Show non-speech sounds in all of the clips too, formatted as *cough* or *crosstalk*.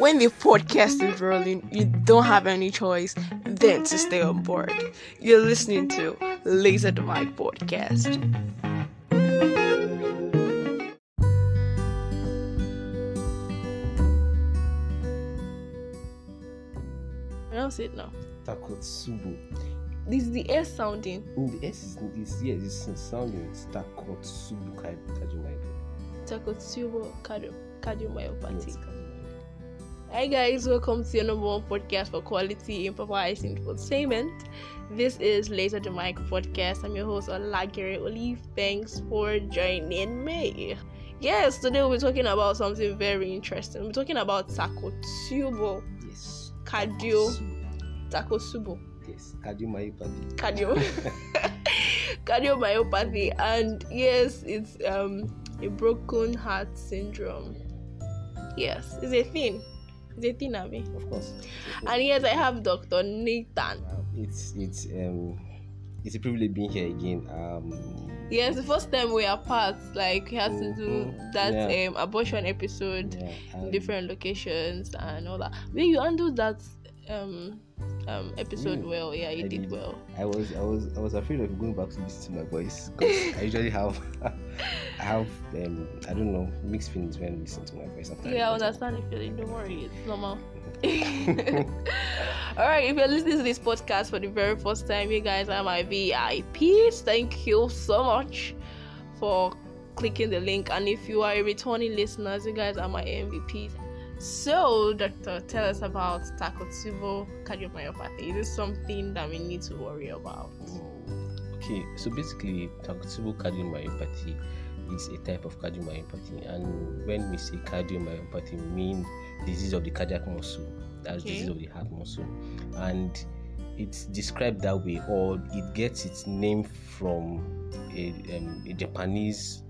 when the podcast is rolling, you don't have any choice than to stay on board. You're listening to Laser the Mic Podcast. Pronounce it now. Takotsubo. This is the S sounding. Mm, The S is, is yeah, it's sounding. It's Takotsubo Kajumaipo. Takotsubo cardio- cardiomyopathy. Yes. Hi guys, welcome to your number one podcast for quality improvised entertainment. This is Laser the Mic podcast. I'm your host Olagere Olive. Thanks for joining me. Yes, today we'll be talking about something very interesting. We're talking about Takotsubo Yes. cardio Subo. Takotsubo Yes. Kajumaipo. cardio cardiomyopathy and yes it's um a broken heart syndrome yes it's a thing thing Abi. Of course. and yes i have dr nathan Wow. It's it's um it's a privilege being here again. Um yes the first time we are part like we had to do Mhm. that Yeah. um abortion episode yeah, in um, different locations and all that where you undo that um um episode Mm, well yeah you I did did. well I was I was I was afraid of going back to listen to my voice because I usually have *laughs* I have um I don't know mixed feelings when I listen to my voice after Yeah, I understand the feeling. Don't worry, it's normal. *laughs* *laughs* All right, if you're listening to this podcast for the very first time, you guys are my VIPs. Thank you so much for clicking the link. And if you are a returning listener, you guys are my MVPs. So, doctor, tell us about Takotsubo cardiomyopathy. Is this something that we need to worry about? Okay, so basically, Takotsubo cardiomyopathy is a type of cardiomyopathy, and when we say cardiomyopathy, we mean disease of the cardiac muscle, that's Okay. disease of the heart muscle, and it's described that way, or it gets its name from a, um, a Japanese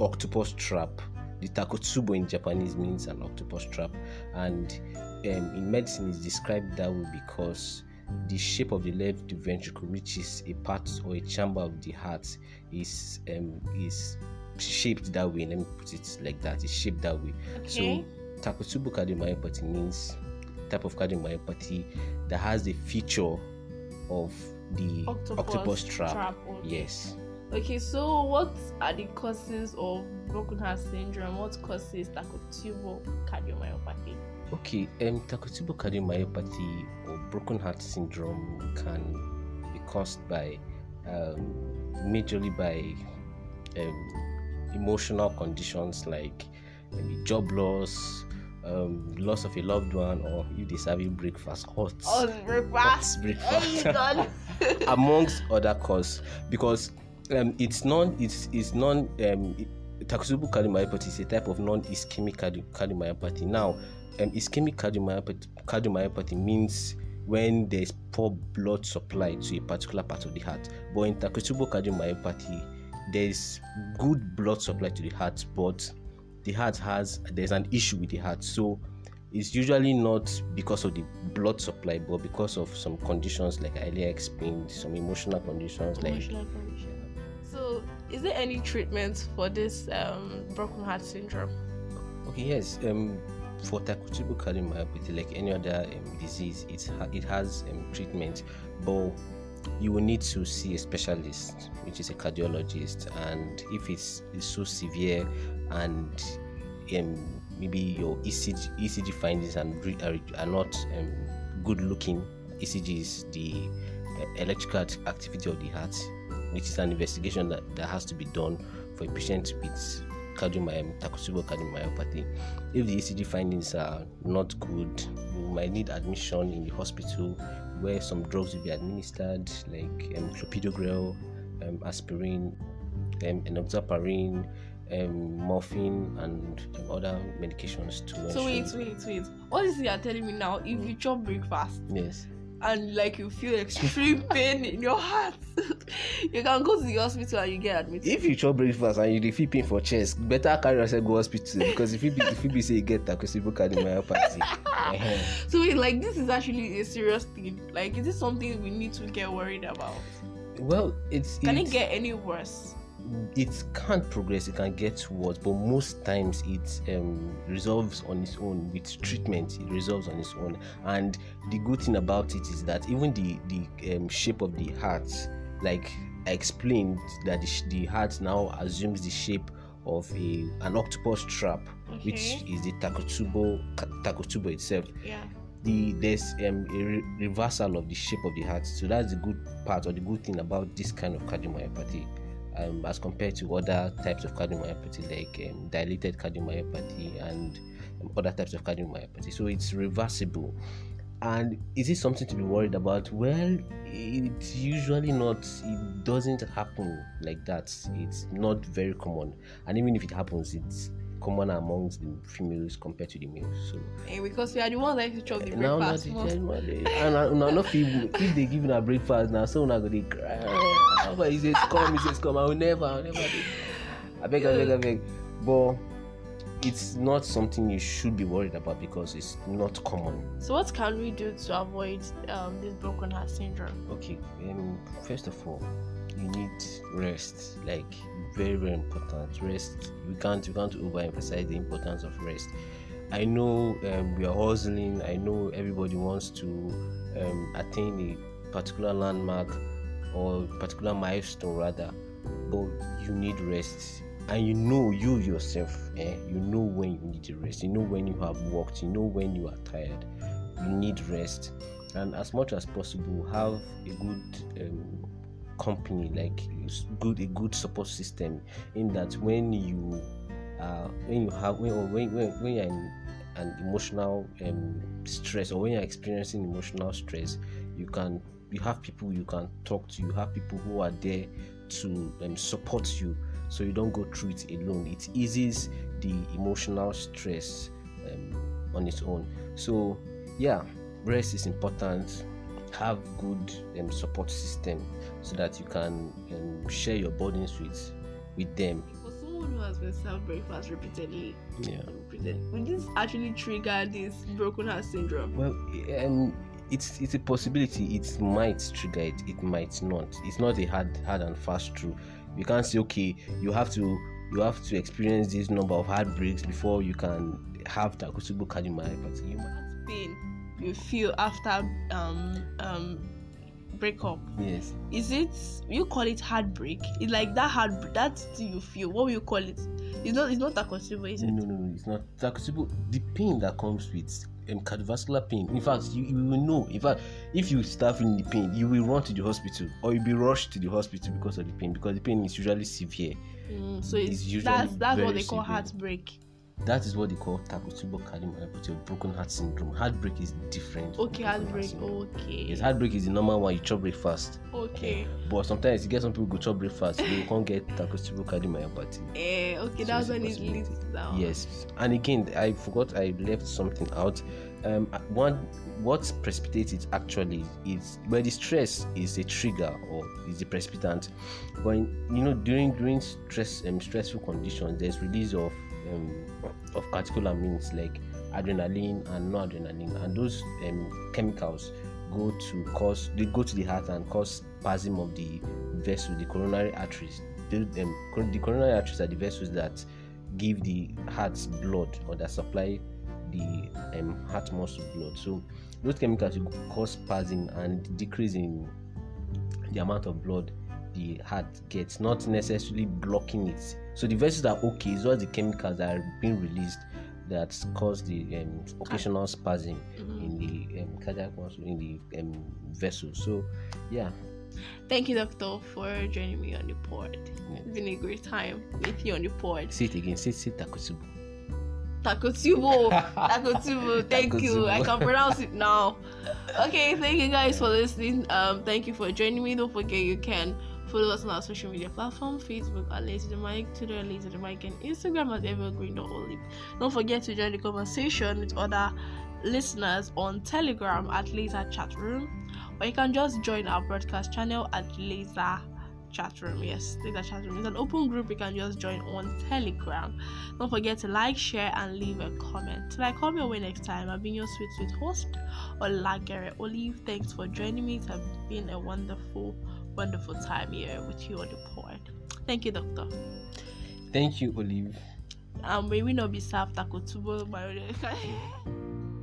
octopus trap. The takotsubo in Japanese means an octopus trap, and um, in medicine, it's described that way because the shape of the left ventricle, which is a part or a chamber of the heart, is um, is shaped that way. Let me put it like that. It's shaped that way. Okay. So Takotsubo cardiomyopathy means type of cardiomyopathy that has the feature of the octopus, trap. okay. Yes. Okay, so what are the causes of broken heart syndrome? What causes Takotsubo cardiomyopathy? Okay, um, Takotsubo cardiomyopathy or broken heart syndrome can be caused by um, majorly by um, emotional conditions like maybe job loss, um, loss of a loved one, or if they're serving breakfast, hot, Oh, hot breakfast. breakfast. *laughs* Hey, amongst other causes because um, it's non it's it's non um, Takotsubo cardiomyopathy is a type of non-ischemic cardi- cardiomyopathy. Now, um, ischemic cardiomyopathy, cardiomyopathy means when there's poor blood supply to a particular part of the heart. But in Takotsubo cardiomyopathy, there's good blood supply to the heart, but the heart has there's an issue with the heart. So it's usually not because of the blood supply, but because of some conditions like earlier explained, some emotional conditions like Emotional condition. Is there any treatment for this um, broken heart syndrome? Okay, yes. Um, for Takotsubo cardiomyopathy, like any other um, disease, it ha- it has um, treatment, but you will need to see a specialist, which is a cardiologist, and if it's, it's so severe and um, maybe your ECG, ECG findings and are, are not um, good looking, ECG is the uh, electrical activity of the heart, which is an investigation that, that has to be done for a patient with cardiomyopathy, cardiomyopathy. If the ECG findings are not good, you might need admission in the hospital where some drugs will be administered, like um, clopidogrel, um, aspirin, um, enoxaparin, um, morphine, and other medications to So, wait, wait, wait. What is it you're telling me now? If you chop breakfast Yes. And like you feel extreme *laughs* pain in your heart, *laughs* you can go to the hospital and you get admitted. If you chop breakfast and you dey feel pain for chest, better carry yourself go hospital because if you be if you be say you get Takotsubo cardiomyopathy, *laughs* So wait, like this is actually a serious thing. Like, is this something we need to get worried about? well, it's Can it get any worse? It can't progress, it can get worse, but most times it um, resolves on its own with treatment. It resolves on its own, and the good thing about it is that even the the um, shape of the heart, like I explained, that the, the heart now assumes the shape of a an octopus trap, Okay. which is the Takotsubo Takotsubo itself Yeah. the there's um, a re- reversal of the shape of the heart so that's the good part or the good thing about this kind of cardiomyopathy um, as compared to other types of cardiomyopathy like um, dilated cardiomyopathy and um, other types of cardiomyopathy so it's reversible. And is it something to be worried about? Well it's usually not. It doesn't happen like that. It's not very common. And even if it happens it's common amongst the females compared to the males so. And because we are the ones that used to chop the eh, eh. ah, now not breakfast the most. January. and I una no fit if they give una breakfast now so una go dey cry. Ah, how about he says come he says come. I will never i will never do abeg abeg abeg. But it's not something you should be worried about because it's not common. So what can we do to avoid um, this broken heart syndrome? okay um, first of all you need rest like very very important. Rest we can't we can't overemphasize the importance of rest. I know um, we are hustling. I know everybody wants to um, attain a particular landmark or particular milestone rather but you need rest. And you know you yourself eh, you know when you need to rest. You know when you have worked. You know when you are tired. You need rest. And as much as possible have a good um, company like good a good support system in that when you uh when you have when when when, when you're in an emotional um, stress or when you're experiencing emotional stress you can you have people you can talk to you have people who are there to um, support you so you don't go through it alone. It eases the emotional stress um, on its own. So yeah rest is important have good um, support system so that you can um, share your burdens with with them. For someone who has been served breakfast repeatedly, yeah. repeatedly, would this actually trigger this broken heart syndrome? well um it's it's a possibility. It might trigger it. It might not. It's not a hard hard and fast rule you can't say okay you have to you have to experience this number of heartbreaks before you can have Takotsubo cardiomyopathy. You Heart pain you feel after um um breakup yes is it you call it heartbreak it's like that heart that thing you feel what will you call it it's not it's not takotsubo is it No, no, no, it's not. Takotsubo, the pain that comes with um, cardiovascular pain. In fact, you, you will know. In fact, if you start feeling the pain, you will run to the hospital or you'll be rushed to the hospital because of the pain because the pain is usually severe. Mm, so it's, It's usually that's that's what they call severe. heartbreak That is what they call Takotsubo cardiomyopathy or broken heart syndrome. Heartbreak is different. okay heartbreak okay Yes, heartbreak is the normal one you chop breakfast. okay But sometimes you get some people go chop breakfast, they can't get Takotsubo cardiomyopathy. eh okay So that's when it leads down Yes, and again, I forgot I left something out. Um, one what precipitates it actually is well, the stress is a trigger or is the precipitant. When you know during during stress um, stressful conditions, there's release of um, of catecholamines like adrenaline and noradrenaline, and those um, chemicals go to cause they go to the heart and cause spasm of the vessel, the coronary arteries. The, um, the coronary arteries are the vessels that give the heart blood or that supply the um, heart muscle blood. So those chemicals will cause spasm and decrease in the amount of blood the heart gets, not necessarily blocking it. So the vessels are okay, it's just the chemicals that are being released that cause the um, occasional spasm Mhm. in the um, cardiac muscle in the um, vessel. So yeah, thank you doctor for joining me on the pod Yeah. it's been a great time with you on the pod say it again. Say say Takotsubo. Takotsubo. *laughs* Takotsubo. Thank you. I can pronounce it now. *laughs* Okay, thank you guys for listening. Um, thank you for joining me. Don't forget you can follow us on our social media platform, Facebook at Lazy the Mic, Twitter Lazy the Mic, and Instagram at Evergreen.olive. Don't forget to join the conversation with other listeners on Telegram at Laser Chat Room, or you can just join our broadcast channel at Laser Chat Room. Yes, Laser Chat Room. It's an open group you can just join on Telegram. Don't forget to like, share, and leave a comment. Till I come your way next time, I've been your sweet, sweet host, Olagere Olive. Thanks for joining me. It has been a wonderful, wonderful time here with you on the pod. Thank you, doctor. Thank you, Olive. Um, may we not be served takotubo by *laughs*